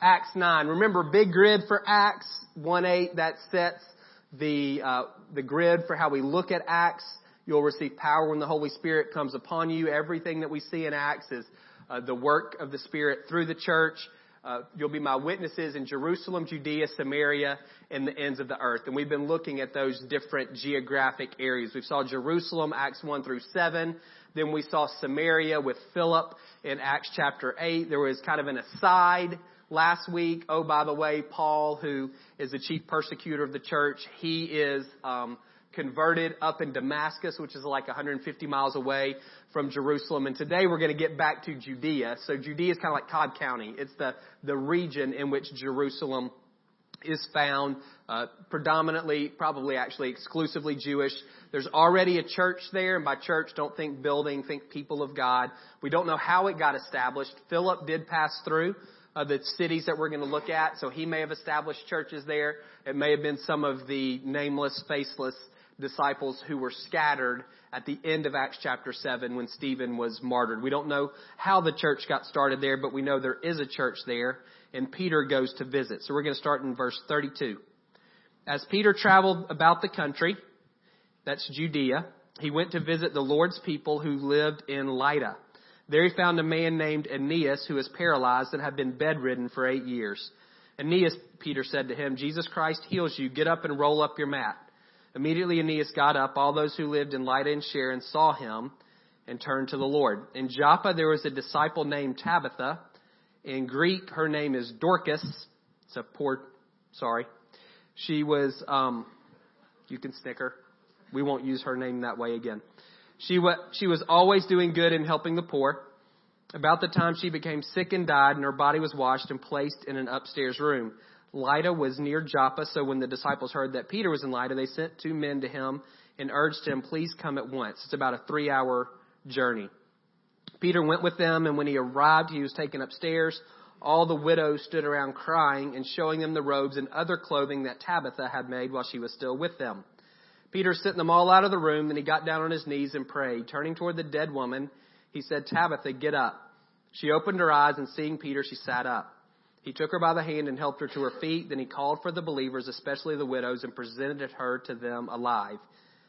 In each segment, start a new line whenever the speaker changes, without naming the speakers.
Acts 9. Remember, big grid for Acts 1-8 that sets the, uh, the grid for how we look at Acts. You'll receive power when the Holy Spirit comes upon you. Everything that we see in Acts is uh, the work of the Spirit through the church. Uh, you'll be my witnesses in Jerusalem, Judea, Samaria, and the ends of the earth. And we've been looking at those different geographic areas. We saw Jerusalem, Acts 1 through 7. Then we saw Samaria with Philip in Acts chapter 8. There was kind of an aside last week. Oh, by the way, Paul, who is the chief persecutor of the church, he is um, converted up in Damascus, which is like 150 miles away from Jerusalem. And today we're going to get back to Judea. So Judea is kind of like Cobb County. It's the, the region in which Jerusalem is found, uh, predominantly, probably actually exclusively Jewish. There's already a church there, and by church, don't think building, think people of God. We don't know how it got established. Philip did pass through uh, the cities that we're going to look at, so he may have established churches there. It may have been some of the nameless, faceless disciples who were scattered at the end of Acts chapter 7 when Stephen was martyred. We don't know how the church got started there, but we know there is a church there, and Peter goes to visit. So we're going to start in verse 32. As Peter traveled about the country, that's Judea, he went to visit the Lord's people who lived in Lydda. There he found a man named Aeneas who was paralyzed and had been bedridden for eight years. Aeneas, Peter said to him, Jesus Christ heals you. Get up and roll up your mat. Immediately Aeneas got up. All those who lived in Lydda and Sharon saw him and turned to the Lord. In Joppa there was a disciple named Tabitha. In Greek, her name is Dorcas. It's a poor, sorry. She was, um, you can snicker. We won't use her name that way again. She, she was always doing good and helping the poor. About the time she became sick and died, and her body was washed and placed in an upstairs room. Lydda was near Joppa, so when the disciples heard that Peter was in Lydda, they sent two men to him and urged him, please come at once. It's about a three hour journey. Peter went with them, and when he arrived, he was taken upstairs. All the widows stood around crying and showing them the robes and other clothing that Tabitha had made while she was still with them. Peter sent them all out of the room, then he got down on his knees and prayed. Turning toward the dead woman, he said, Tabitha, get up. She opened her eyes, and seeing Peter, she sat up. He took her by the hand and helped her to her feet. Then he called for the believers, especially the widows, and presented her to them alive.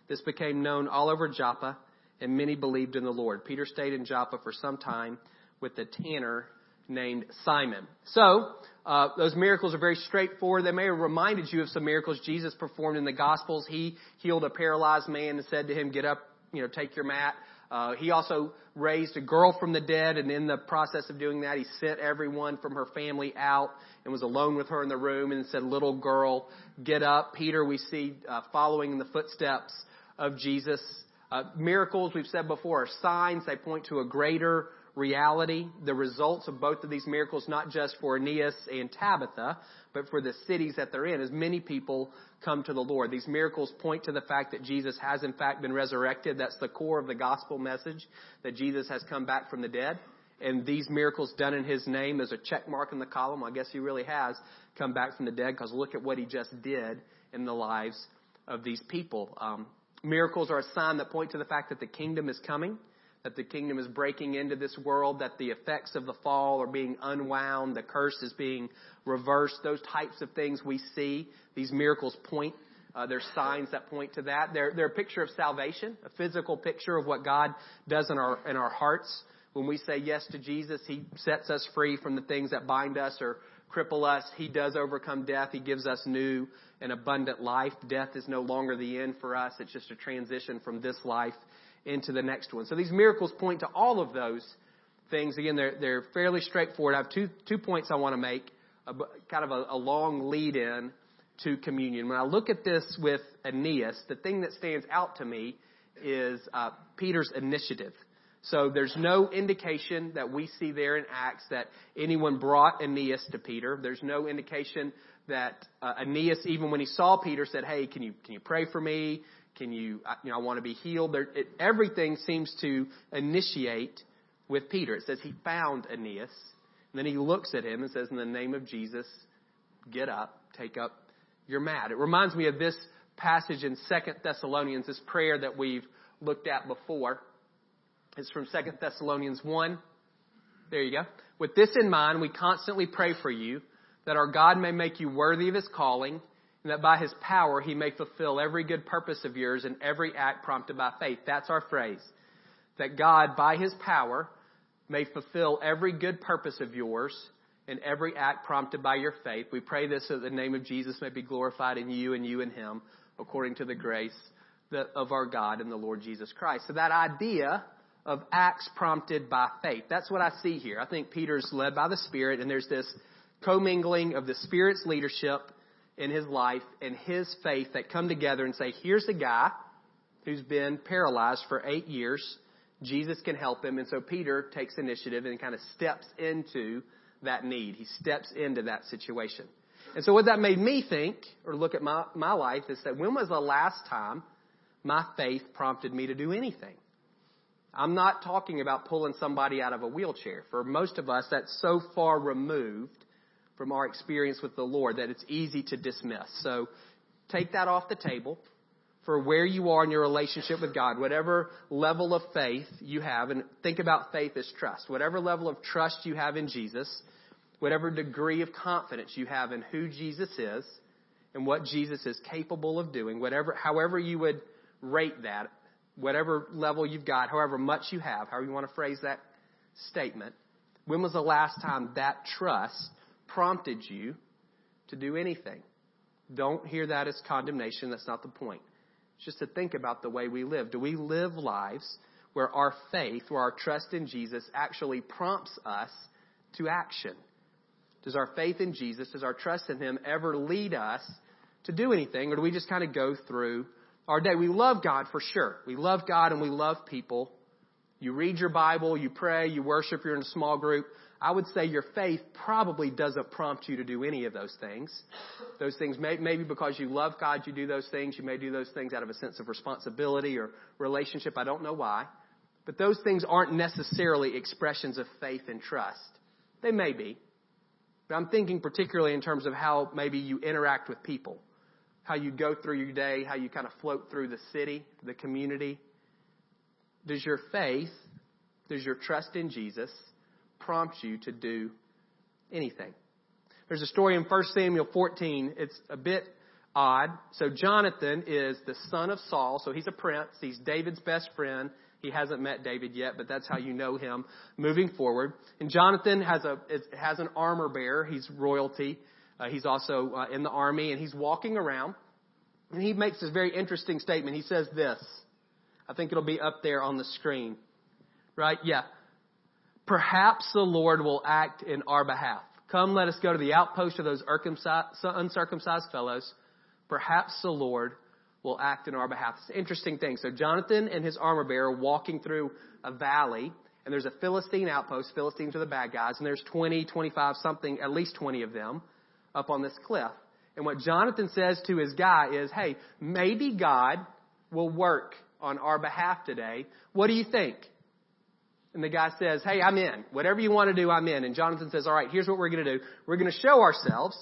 This became known all over Joppa, and many believed in the Lord. Peter stayed in Joppa for some time with the tanner named Simon. So, uh, those miracles are very straightforward. They may have reminded you of some miracles Jesus performed in the Gospels. He healed a paralyzed man and said to him, "Get up, you know, take your mat." Uh, he also raised a girl from the dead, and in the process of doing that, he sent everyone from her family out and was alone with her in the room and said, Little girl, get up. Peter, we see uh, following in the footsteps of Jesus. Uh, miracles, we've said before, are signs. They point to a greater reality. The results of both of these miracles, not just for Aeneas and Tabitha, but for the cities that they're in, as many people come to the Lord. These miracles point to the fact that Jesus has in fact been resurrected. That's the core of the gospel message, that Jesus has come back from the dead. And these miracles done in His name, there's a check mark in the column. I guess He really has come back from the dead because look at what He just did in the lives of these people. Um, miracles are a sign that point to the fact that the kingdom is coming that the kingdom is breaking into this world, that the effects of the fall are being unwound, the curse is being reversed, those types of things we see. These miracles point, uh, they're signs that point to that. They're, they're a picture of salvation, a physical picture of what God does in our, in our hearts. When we say yes to Jesus, He sets us free from the things that bind us or cripple us. He does overcome death. He gives us new and abundant life. Death is no longer the end for us. It's just a transition from this life into the next one. So these miracles point to all of those things. Again, they're, they're fairly straightforward. I have two, two points I want to make, a, kind of a, a long lead in to communion. When I look at this with Aeneas, the thing that stands out to me is uh, Peter's initiative. So there's no indication that we see there in Acts that anyone brought Aeneas to Peter. There's no indication that uh, Aeneas, even when he saw Peter, said, "Hey, can you can you pray for me? Can you, you know, I want to be healed. There, it, everything seems to initiate with Peter. It says he found Aeneas. And then he looks at him and says, in the name of Jesus, get up, take up your mat. It reminds me of this passage in Second Thessalonians, this prayer that we've looked at before. It's from Second Thessalonians 1. There you go. With this in mind, we constantly pray for you that our God may make you worthy of his calling, and that by his power he may fulfill every good purpose of yours and every act prompted by faith. That's our phrase. That God, by his power, may fulfill every good purpose of yours and every act prompted by your faith. We pray this that the name of Jesus may be glorified in you and you in him, according to the grace of our God and the Lord Jesus Christ. So that idea of acts prompted by faith, that's what I see here. I think Peter's led by the Spirit, and there's this commingling of the Spirit's leadership in his life and his faith that come together and say, here's a guy who's been paralyzed for eight years. Jesus can help him. And so Peter takes initiative and kind of steps into that need. He steps into that situation. And so what that made me think, or look at my, my life, is that when was the last time my faith prompted me to do anything? I'm not talking about pulling somebody out of a wheelchair. For most of us, that's so far removed from our experience with the Lord that it's easy to dismiss. So take that off the table for where you are in your relationship with God, whatever level of faith you have, and think about faith as trust. Whatever level of trust you have in Jesus, whatever degree of confidence you have in who Jesus is and what Jesus is capable of doing, whatever, however you would rate that, whatever level you've got, however much you have, however you want to phrase that statement, when was the last time that trust prompted you to do anything. Don't hear that as condemnation. That's not the point. It's just to think about the way we live. Do we live lives where our faith, where our trust in Jesus actually prompts us to action? Does our faith in Jesus, does our trust in Him ever lead us to do anything, or do we just kind of go through our day? We love God for sure. We love God and we love people. You read your Bible, you pray, you worship, you're in a small group. I would say your faith probably doesn't prompt you to do any of those things. Those things may, maybe because you love God, you do those things. You may do those things out of a sense of responsibility or relationship. I don't know why. But those things aren't necessarily expressions of faith and trust. They may be. But I'm thinking particularly in terms of how maybe you interact with people, how you go through your day, how you kind of float through the city, the community. Does your faith, does your trust in Jesus prompt you to do anything. There's a story in 1 Samuel 14. It's a bit odd. So Jonathan is the son of Saul, so he's a prince. He's David's best friend. He hasn't met David yet, but that's how you know him moving forward. And Jonathan has a has an armor bearer. He's royalty. Uh, he's also uh, in the army, and he's walking around. And he makes this very interesting statement. He says this. I think it'll be up there on the screen. Right? Yeah. Perhaps the Lord will act in our behalf. Come, let us go to the outpost of those uncircumcised fellows. Perhaps the Lord will act in our behalf. It's an interesting thing. So Jonathan and his armor bearer walking through a valley, and there's a Philistine outpost. Philistines are the bad guys, and there's 20, 25, something, at least 20 of them up on this cliff. And what Jonathan says to his guy is, hey, maybe God will work on our behalf today. What do you think? And the guy says, Hey, I'm in. Whatever you want to do, I'm in. And Jonathan says, All right, here's what we're going to do. We're going to show ourselves.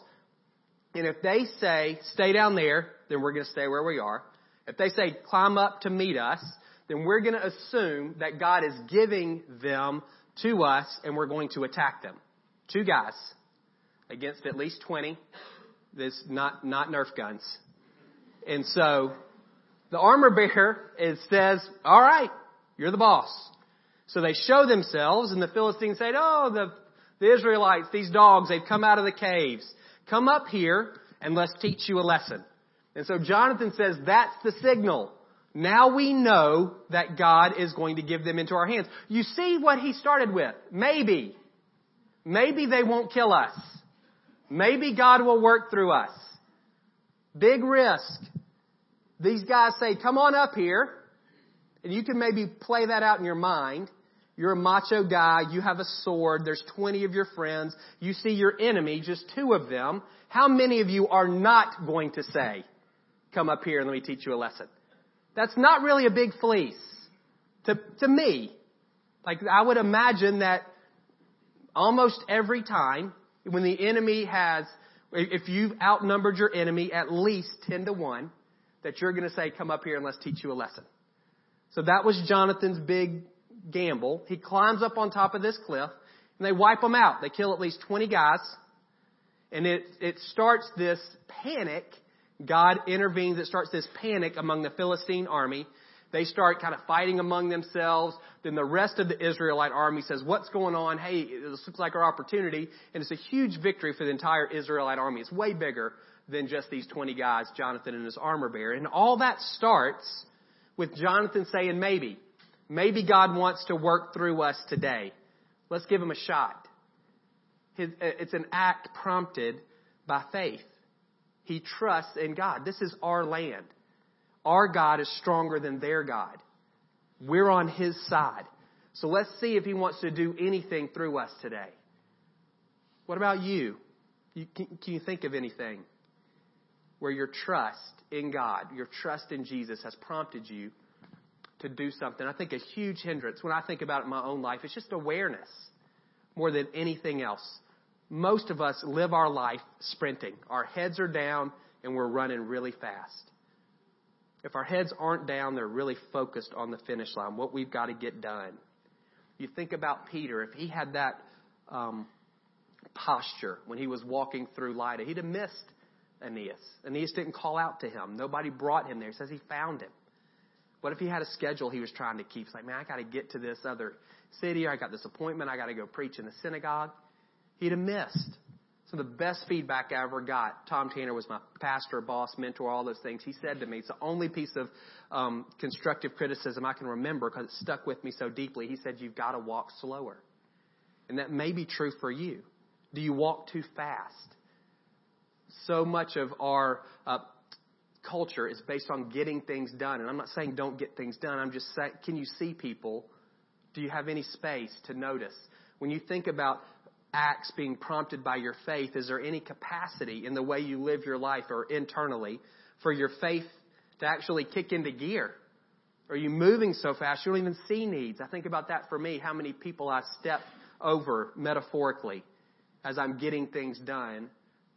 And if they say, Stay down there, then we're going to stay where we are. If they say, Climb up to meet us, then we're going to assume that God is giving them to us and we're going to attack them. Two guys against at least 20. This not, not Nerf guns. And so the armor bearer is, says, all right, you're the boss. So they show themselves, and the Philistines say, Oh, the, the Israelites, these dogs, they've come out of the caves. Come up here, and let's teach you a lesson. And so Jonathan says, That's the signal. Now we know that God is going to give them into our hands. You see what he started with. Maybe. Maybe they won't kill us. Maybe God will work through us. Big risk. These guys say, come on up here. And you can maybe play that out in your mind. You're a macho guy. You have a sword. There's 20 of your friends. You see your enemy, just two of them. How many of you are not going to say, come up here and let me teach you a lesson? That's not really a big fleece to, to me. Like I would imagine that almost every time when the enemy has, if you've outnumbered your enemy at least 10 to 1, that you're going to say, come up here and let's teach you a lesson. So that was Jonathan's big gamble. He climbs up on top of this cliff and they wipe them out. They kill at least 20 guys. And it, it starts this panic. God intervenes. It starts this panic among the Philistine army. They start kind of fighting among themselves. Then the rest of the Israelite army says, what's going on? Hey, this looks like our opportunity. And it's a huge victory for the entire Israelite army. It's way bigger than just these 20 guys, Jonathan and his armor bearer. And all that starts with Jonathan saying, maybe. Maybe God wants to work through us today. Let's give him a shot. Uh, it's an act prompted by faith. He trusts in God. This is our land. Our God is stronger than their God. We're on His side. So let's see if He wants to do anything through us today. What about you? you can, can you think of anything where your trust in God, your trust in Jesus has prompted you to do something? I think a huge hindrance when I think about it in my own life is just awareness more than anything else. Most of us live our life sprinting. Our heads are down and we're running really fast. If our heads aren't down, they're really focused on the finish line, what we've got to get done. You think about Peter, if he had that um, posture when he was walking through Lydda, he'd have missed Aeneas. Aeneas didn't call out to him. Nobody brought him there. He says he found him. What if he had a schedule he was trying to keep? It's like, man, I got to get to this other city. I got this appointment. I got to go preach in the synagogue. He'd have missed. Of the best feedback I ever got. Tom Tanner was my pastor, boss, mentor, all those things. He said to me, it's the only piece of um, constructive criticism I can remember because it stuck with me so deeply. He said, You've got to walk slower. And that may be true for you. Do you walk too fast? So much of our uh, culture is based on getting things done. And I'm not saying don't get things done. I'm just saying, can you see people? Do you have any space to notice? When you think about acts being prompted by your faith, is there any capacity in the way you live your life or internally for your faith to actually kick into gear? Are you moving so fast you don't even see needs? I think about that for me, how many people I step over metaphorically as I'm getting things done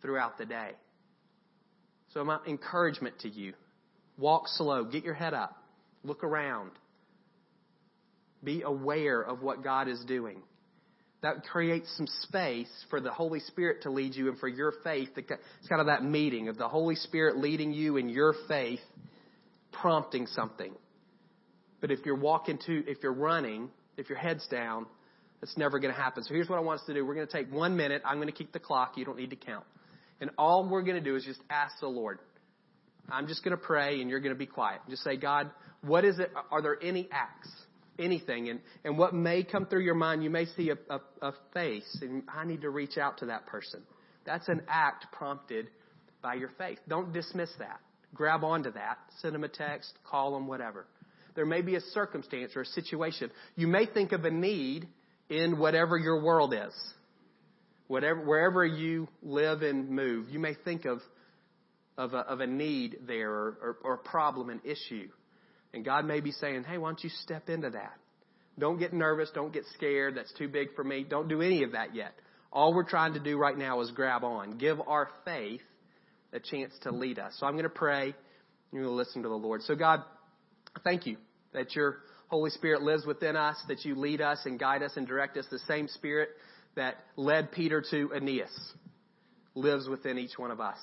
throughout the day. So my encouragement to you, walk slow, get your head up, look around, be aware of what God is doing that creates some space for the Holy Spirit to lead you and for your faith. It's kind of that meeting of the Holy Spirit leading you in your faith, prompting something. But if you're walking to, if you're running, if your head's down, it's never going to happen. So here's what I want us to do. We're going to take one minute. I'm going to keep the clock. You don't need to count. And all we're going to do is just ask the Lord. I'm just going to pray and you're going to be quiet. Just say, God, what is it? Are there any acts? anything. And, and what may come through your mind, you may see a, a, a face, and I need to reach out to that person. That's an act prompted by your faith. Don't dismiss that. Grab onto that. Send them a text, call them, whatever. There may be a circumstance or a situation. You may think of a need in whatever your world is. Whatever, wherever you live and move, you may think of, of, a, of a need there or, or, or a problem, an issue. And God may be saying, hey, why don't you step into that? Don't get nervous. Don't get scared. That's too big for me. Don't do any of that yet. All we're trying to do right now is grab on. Give our faith a chance to lead us. So I'm going to pray. You're going to listen to the Lord. So God, thank you that your Holy Spirit lives within us, that you lead us and guide us and direct us. The same Spirit that led Peter to Aeneas lives within each one of us.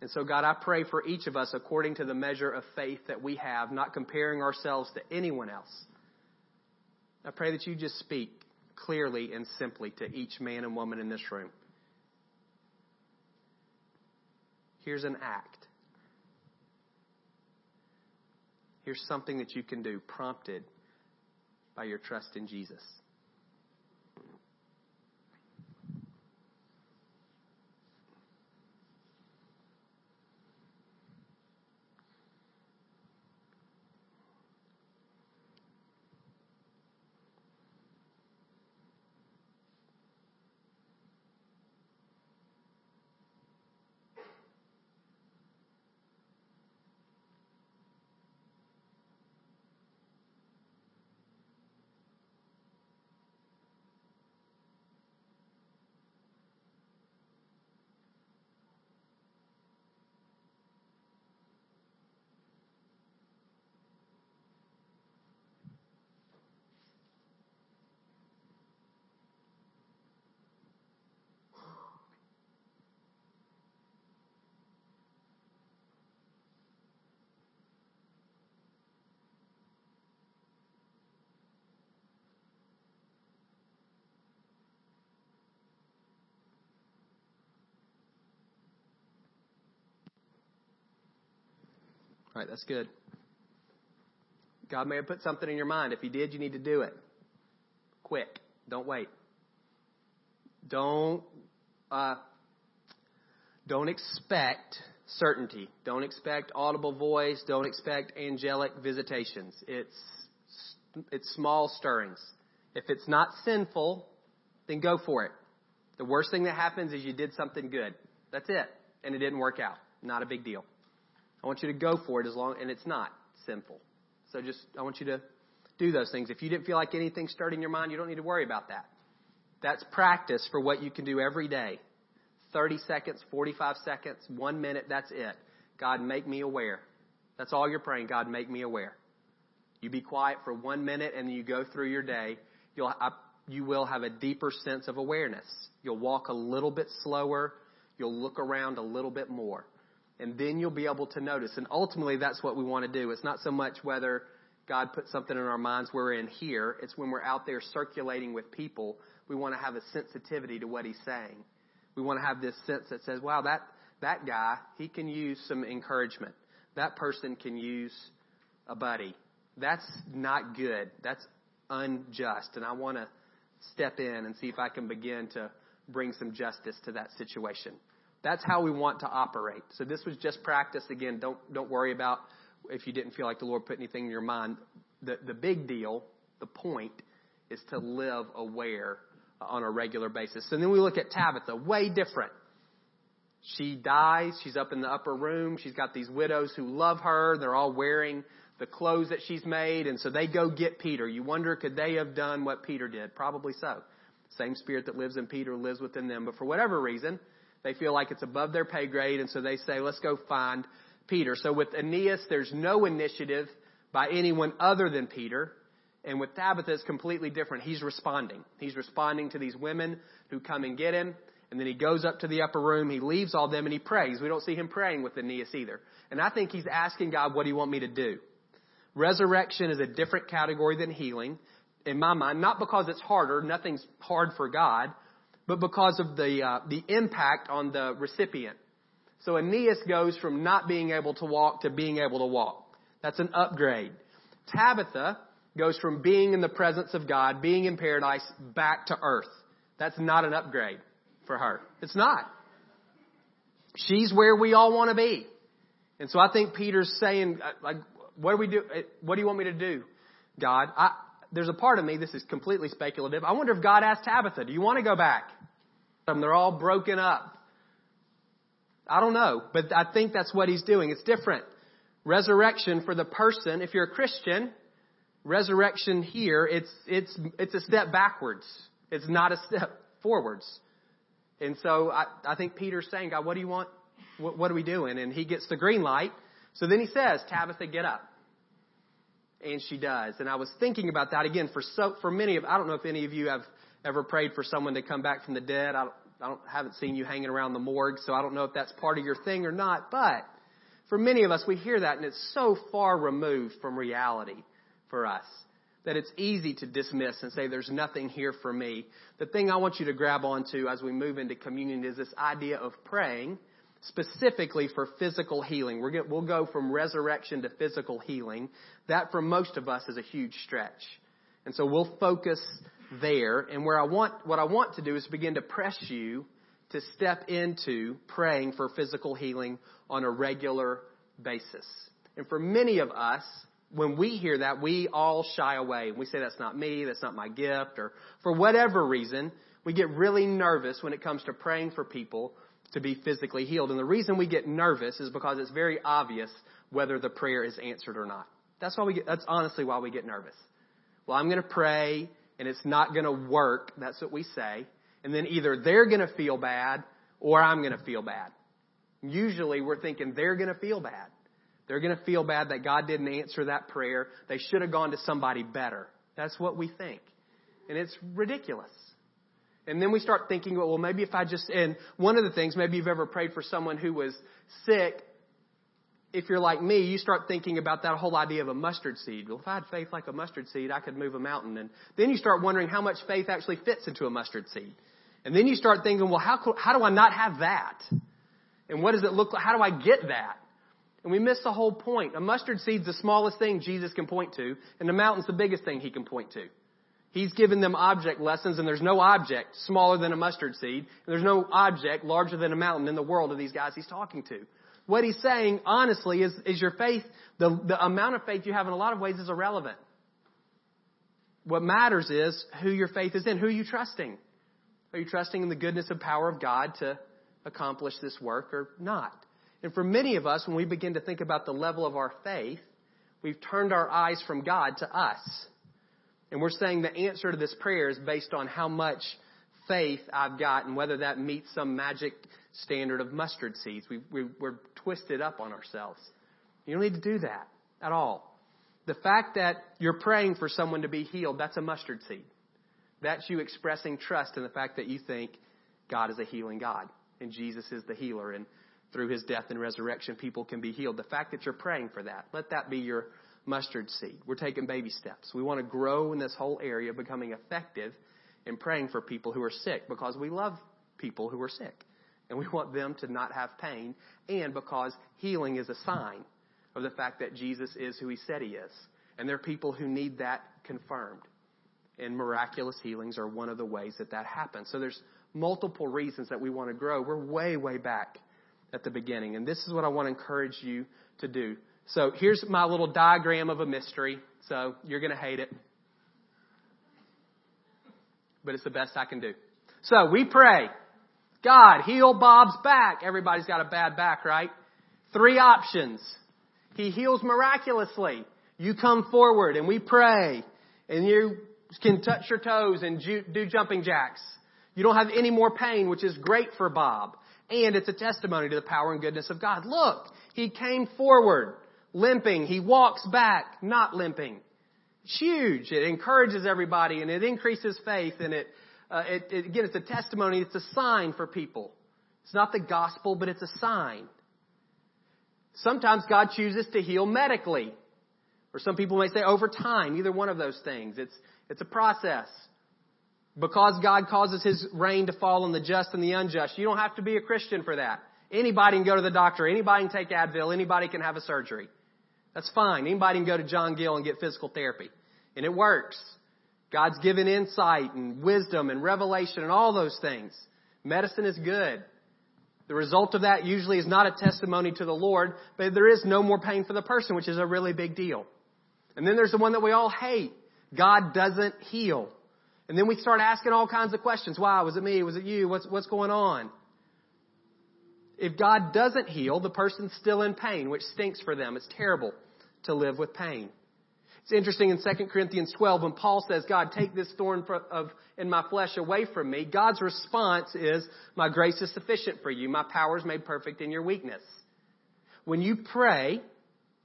And so, God, I pray for each of us according to the measure of faith that we have, not comparing ourselves to anyone else. I pray that you just speak clearly and simply to each man and woman in this room. Here's an act. Here's something that you can do prompted by your trust in Jesus. That's good. God may have put something in your mind. If He did, you need to do it. Quick. Don't wait. Don't uh, don't expect certainty. Don't expect audible voice. Don't expect angelic visitations. It's it's small stirrings. If it's not sinful, then go for it. The worst thing that happens is you did something good. That's it, and it didn't work out. Not a big deal. I want you to go for it as long and it's not sinful. So just I want you to do those things. If you didn't feel like anything stirred in your mind, you don't need to worry about that. That's practice for what you can do every day. 30 seconds, 45 seconds, one minute, that's it. God, make me aware. That's all you're praying. God, make me aware. You be quiet for one minute and you go through your day. You'll, I, you will have a deeper sense of awareness. You'll walk a little bit slower. You'll look around a little bit more. And then you'll be able to notice. And ultimately, that's what we want to do. It's not so much whether God put something in our minds we're in here. It's when we're out there circulating with people, we want to have a sensitivity to what He's saying. We want to have this sense that says, wow, that, that guy, he can use some encouragement. That person can use a buddy. That's not good. That's unjust. And I want to step in and see if I can begin to bring some justice to that situation. That's how we want to operate. So this was just practice. Again, don't, don't worry about if you didn't feel like the Lord put anything in your mind. The, the big deal, the point, is to live aware uh, on a regular basis. And then we look at Tabitha, way different. She dies. She's up in the upper room. She's got these widows who love her. They're all wearing the clothes that she's made. And so they go get Peter. You wonder, could they have done what Peter did? Probably so. Same spirit that lives in Peter lives within them. But for whatever reason, they feel like it's above their pay grade. And so they say, let's go find Peter. So with Aeneas, there's no initiative by anyone other than Peter. And with Tabitha, it's completely different. He's responding. He's responding to these women who come and get him. And then he goes up to the upper room. He leaves all them and he prays. We don't see him praying with Aeneas either. And I think he's asking God, what do you want me to do? Resurrection is a different category than healing in my mind, not because it's harder. Nothing's hard for God, but because of the, uh, the impact on the recipient. So Aeneas goes from not being able to walk to being able to walk. That's an upgrade. Tabitha goes from being in the presence of God, being in paradise, back to earth. That's not an upgrade for her. It's not. She's where we all want to be. And so I think Peter's saying, uh, like, what do we do? Uh, what do you want me to do, God? I, there's a part of me, this is completely speculative. I wonder if God asked Tabitha, do you want to go back? Um, they're all broken up. I don't know, but I think that's what he's doing. It's different. Resurrection for the person, if you're a Christian, resurrection here, it's, it's, it's a step backwards. It's not a step forwards. And so I, I think Peter's saying, God, what do you want? What, what are we doing? And he gets the green light. So then he says, Tabitha, get up. And she does. And I was thinking about that again for so, for many of, I don't know if any of you have ever prayed for someone to come back from the dead. I, don't, I don't, haven't seen you hanging around the morgue, so I don't know if that's part of your thing or not. But for many of us, we hear that and it's so far removed from reality for us that it's easy to dismiss and say there's nothing here for me. The thing I want you to grab onto as we move into communion is this idea of praying specifically for physical healing. Get, we'll go from resurrection to physical healing. That for most of us is a huge stretch. And so we'll focus there. And where I want, what I want to do is begin to press you to step into praying for physical healing on a regular basis. And for many of us, when we hear that, we all shy away. We say, that's not me, that's not my gift, or for whatever reason, we get really nervous when it comes to praying for people to be physically healed. And the reason we get nervous is because it's very obvious whether the prayer is answered or not. That's why we get, that's honestly why we get nervous. Well, I'm going to pray and it's not going to work. That's what we say. And then either they're going to feel bad or I'm going to feel bad. Usually we're thinking they're going to feel bad. They're going to feel bad that God didn't answer that prayer. They should have gone to somebody better. That's what we think. And it's ridiculous. And then we start thinking, well, maybe if I just, and one of the things, maybe you've ever prayed for someone who was sick. If you're like me, you start thinking about that whole idea of a mustard seed. Well, if I had faith like a mustard seed, I could move a mountain. And then you start wondering how much faith actually fits into a mustard seed. And then you start thinking, well, how, how do I not have that? And what does it look like? How do I get that? And we miss the whole point. A mustard seed's the smallest thing Jesus can point to, and the mountain's the biggest thing he can point to. He's given them object lessons, and there's no object smaller than a mustard seed, and there's no object larger than a mountain in the world of these guys he's talking to. What he's saying, honestly, is, is your faith, the, the amount of faith you have in a lot of ways is irrelevant. What matters is who your faith is in. Who are you trusting? Are you trusting in the goodness and power of God to accomplish this work or not? And for many of us, when we begin to think about the level of our faith, we've turned our eyes from God to us. And we're saying the answer to this prayer is based on how much faith I've got and whether that meets some magic standard of mustard seeds. We, we, we're twisted up on ourselves. You don't need to do that at all. The fact that you're praying for someone to be healed, that's a mustard seed. That's you expressing trust in the fact that you think God is a healing God and Jesus is the healer and through his death and resurrection people can be healed. The fact that you're praying for that, let that be your mustard seed. We're taking baby steps. We want to grow in this whole area, becoming effective in praying for people who are sick because we love people who are sick and we want them to not have pain and because healing is a sign of the fact that Jesus is who he said he is. And there are people who need that confirmed. And miraculous healings are one of the ways that that happens. So there's multiple reasons that we want to grow. We're way, way back at the beginning. And this is what I want to encourage you to do. So here's my little diagram of a mystery. So you're going to hate it. But it's the best I can do. So we pray. God, heal Bob's back. Everybody's got a bad back, right? Three options. He heals miraculously. You come forward and we pray and you can touch your toes and do jumping jacks. You don't have any more pain, which is great for Bob. And it's a testimony to the power and goodness of God. Look, he came forward limping. He walks back not limping. It's huge. It encourages everybody and it increases faith and it, uh, it, it, again, it's a testimony. It's a sign for people. It's not the gospel, but it's a sign. Sometimes God chooses to heal medically. Or some people may say over time, either one of those things. It's, it's a process. Because God causes His rain to fall on the just and the unjust, you don't have to be a Christian for that. Anybody can go to the doctor. Anybody can take Advil. Anybody can have a surgery. That's fine. Anybody can go to John Gill and get physical therapy. And it works. God's given insight and wisdom and revelation and all those things. Medicine is good. The result of that usually is not a testimony to the Lord, but there is no more pain for the person, which is a really big deal. And then there's the one that we all hate. God doesn't heal. And then we start asking all kinds of questions. Why? Was it me? Was it you? What's, what's going on? If God doesn't heal, the person's still in pain, which stinks for them. It's terrible to live with pain. It's interesting in 2 Corinthians 12 when Paul says, God, take this thorn of, in my flesh away from me. God's response is, my grace is sufficient for you. My power is made perfect in your weakness. When you pray,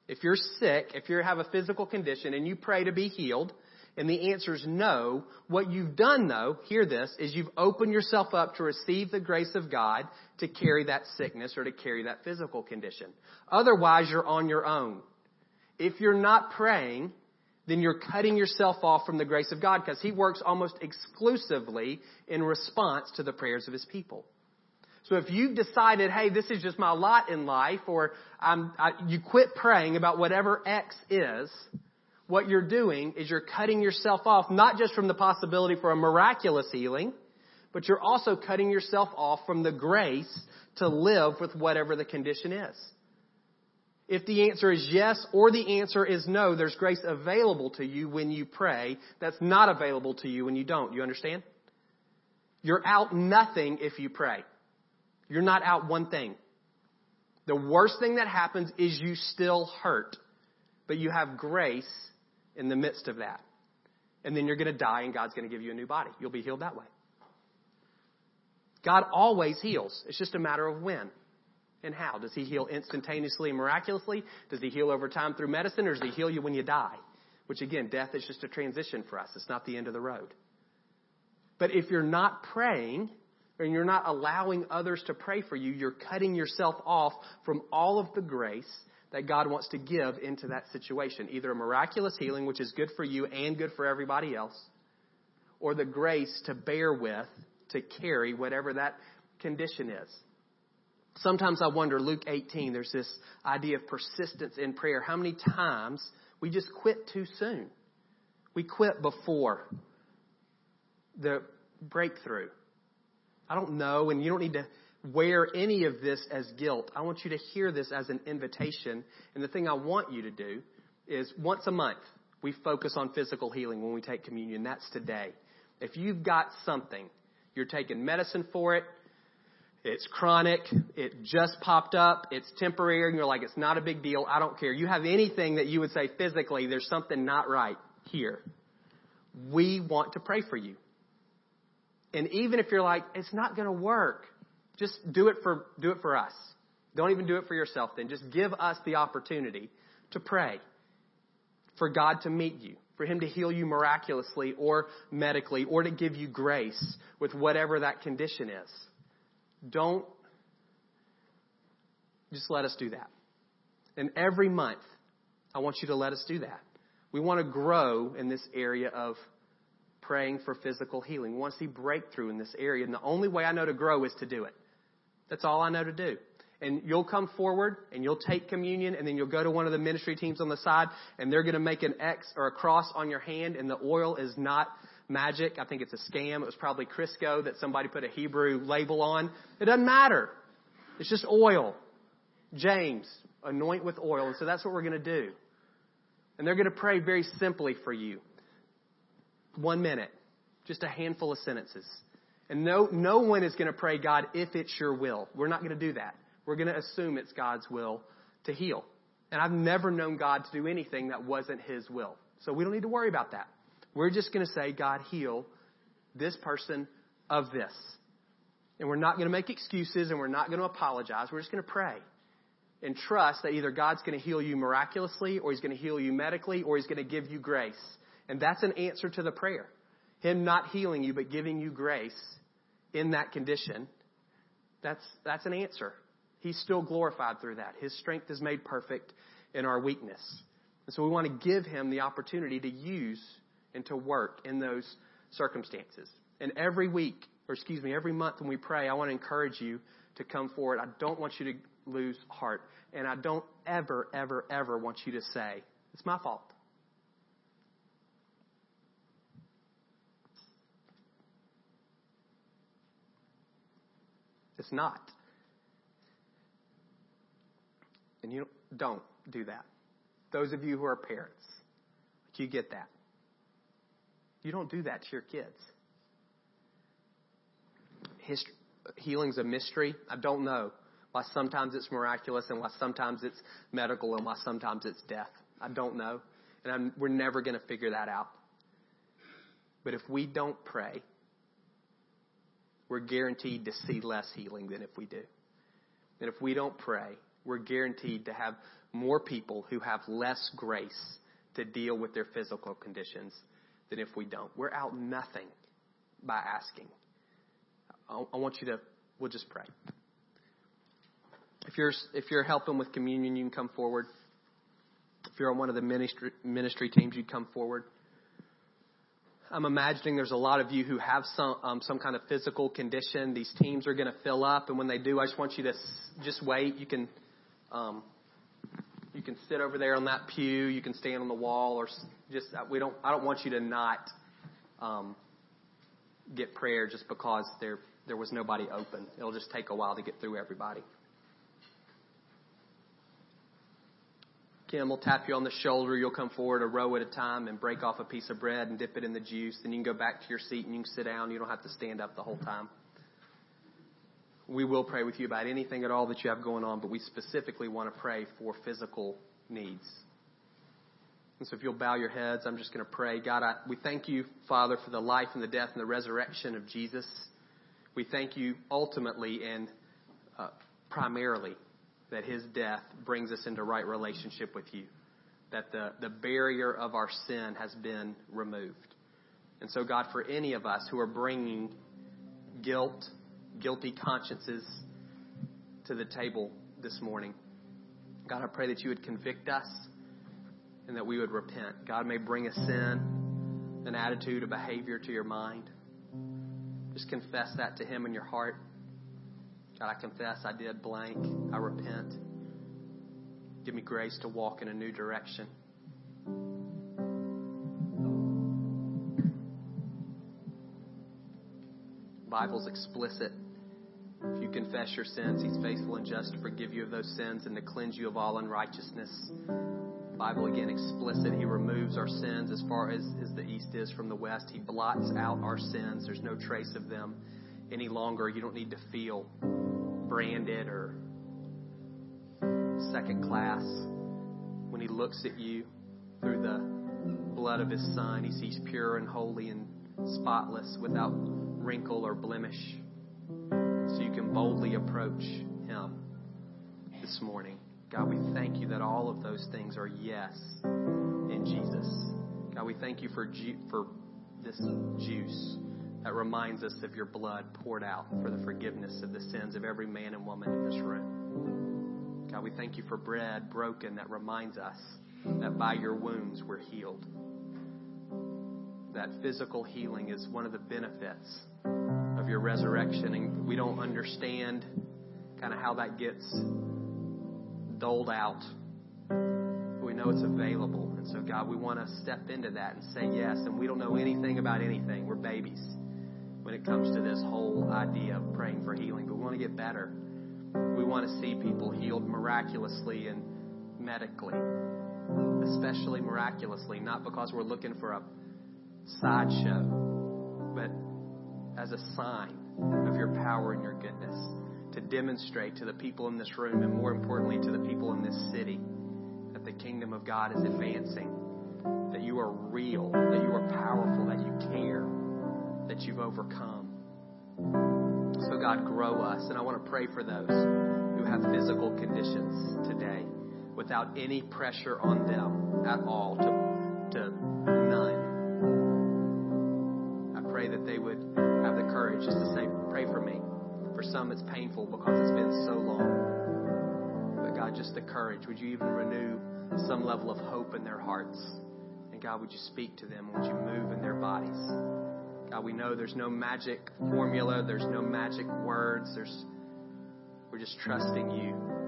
if you're sick, if you have a physical condition and you pray to be healed, and the answer is no, what you've done though, hear this, is you've opened yourself up to receive the grace of God to carry that sickness or to carry that physical condition. Otherwise, you're on your own. If you're not praying, then you're cutting yourself off from the grace of God because He works almost exclusively in response to the prayers of His people. So if you've decided, hey, this is just my lot in life, or I, you quit praying about whatever X is, what you're doing is you're cutting yourself off not just from the possibility for a miraculous healing, but you're also cutting yourself off from the grace to live with whatever the condition is. If the answer is yes or the answer is no, there's grace available to you when you pray that's not available to you when you don't. You understand? You're out nothing if you pray. You're not out one thing. The worst thing that happens is you still hurt, but you have grace in the midst of that. And then you're going to die and God's going to give you a new body. You'll be healed that way. God always heals. It's just a matter of when and how. Does he heal instantaneously and miraculously? Does he heal over time through medicine or does he heal you when you die? Which again, death is just a transition for us. It's not the end of the road. But if you're not praying, and you're not allowing others to pray for you, you're cutting yourself off from all of the grace that God wants to give into that situation. Either a miraculous healing, which is good for you and good for everybody else, or the grace to bear with, to carry whatever that condition is. Sometimes I wonder, Luke 18, there's this idea of persistence in prayer. How many times we just quit too soon? We quit before the breakthrough. I don't know, and you don't need to wear any of this as guilt. I want you to hear this as an invitation. And the thing I want you to do is once a month, we focus on physical healing when we take communion. That's today. If you've got something, you're taking medicine for it, it's chronic, it just popped up, it's temporary, and you're like, it's not a big deal, I don't care. You have anything that you would say physically, there's something not right here. We want to pray for you. And even if you're like, it's not going to work, just do it for, do it for us. Don't even do it for yourself then. Just give us the opportunity to pray for God to meet you, for Him to heal you miraculously or medically, or to give you grace with whatever that condition is. Don't just let us do that. And every month, I want you to let us do that. We want to grow in this area of praying for physical healing. We want to see breakthrough in this area. And the only way I know to grow is to do it. That's all I know to do. And you'll come forward and you'll take communion and then you'll go to one of the ministry teams on the side and they're going to make an X or a cross on your hand and the oil is not magic. I think it's a scam. It was probably Crisco that somebody put a Hebrew label on. It doesn't matter. It's just oil. James, anoint with oil. And so that's what we're going to do. And they're going to pray very simply for you. One minute. Just a handful of sentences. And no, no one is going to pray, God, if it's your will. We're not going to do that. We're going to assume it's God's will to heal. And I've never known God to do anything that wasn't His will. So we don't need to worry about that. We're just going to say, God, heal this person of this. And we're not going to make excuses and we're not going to apologize. We're just going to pray and trust that either God's going to heal you miraculously or He's going to heal you medically or He's going to give you grace. And that's an answer to the prayer. Him not healing you, but giving you grace in that condition, that's, that's an answer. He's still glorified through that. His strength is made perfect in our weakness. And so we want to give him the opportunity to use and to work in those circumstances. And every week, or excuse me, every month when we pray, I want to encourage you to come forward. I don't want you to lose heart. And I don't ever, ever, ever want you to say, it's my fault. It's not. And you don't do that. Those of you who are parents, you get that. You don't do that to your kids. History, healing's a mystery. I don't know why sometimes it's miraculous and why sometimes it's medical and why sometimes it's death. I don't know. And I'm, we're never going to figure that out. But if we don't pray, we're guaranteed to see less healing than if we do. And if we don't pray, we're guaranteed to have more people who have less grace to deal with their physical conditions than if we don't. We're out nothing by asking. I want you to, we'll just pray. If you're, if you're helping with communion, you can come forward. If you're on one of the ministry, ministry teams, you come forward. I'm imagining there's a lot of you who have some um, some kind of physical condition. These teams are going to fill up, and when they do, I just want you to s- just wait. You can um, you can sit over there on that pew. You can stand on the wall, or just uh, we don't. I don't want you to not um, get prayer just because there there was nobody open. It'll just take a while to get through everybody. Kim will tap you on the shoulder. You'll come forward a row at a time and break off a piece of bread and dip it in the juice. Then you can go back to your seat and you can sit down. You don't have to stand up the whole time. We will pray with you about anything at all that you have going on, but we specifically want to pray for physical needs. And so if you'll bow your heads, I'm just going to pray. God, I, we thank you, Father, for the life and the death and the resurrection of Jesus. We thank you ultimately and uh, primarily that his death brings us into right relationship with you, that the, the barrier of our sin has been removed. And so, God, for any of us who are bringing guilt, guilty consciences to the table this morning, God, I pray that you would convict us and that we would repent. God may bring a sin, an attitude, a behavior to your mind. Just confess that to Him in your heart. God, I confess I did blank. I repent. Give me grace to walk in a new direction. Bible's explicit. If you confess your sins, He's faithful and just to forgive you of those sins and to cleanse you of all unrighteousness. Bible again explicit. He removes our sins as far as, as the east is from the west. He blots out our sins. There's no trace of them any longer. You don't need to feel branded or second class. When He looks at you through the blood of His Son, He sees pure and holy and spotless without wrinkle or blemish. So you can boldly approach Him this morning. God, we thank you that all of those things are yes in Jesus. God, we thank you for, ju- for this juice that reminds us of your blood poured out for the forgiveness of the sins of every man and woman in this room. God, we thank you for bread broken that reminds us that by your wounds we're healed. That physical healing is one of the benefits of your resurrection, and we don't understand kind of how that gets doled out. We know it's available. And so, God, we want to step into that and say yes. And we don't know anything about anything. We're babies when it comes to this whole idea of praying for healing. But we want to get better. We want to see people healed miraculously and medically, especially miraculously, not because we're looking for a sideshow, but as a sign of your power and your goodness to demonstrate to the people in this room and more importantly to the people in this city that the kingdom of God is advancing, that you are real, that you are powerful, that you care, that you've overcome. So, God, grow us. And I want to pray for those who have physical conditions today without any pressure on them at all, to, to none. I pray that they would have the courage just to say, Pray for me. For some, it's painful because it's been so long. But God, just the courage. Would you even renew some level of hope in their hearts? And God, would you speak to them? Would you move in their bodies? God, we know there's no magic formula, there's no magic words. There's we're just trusting you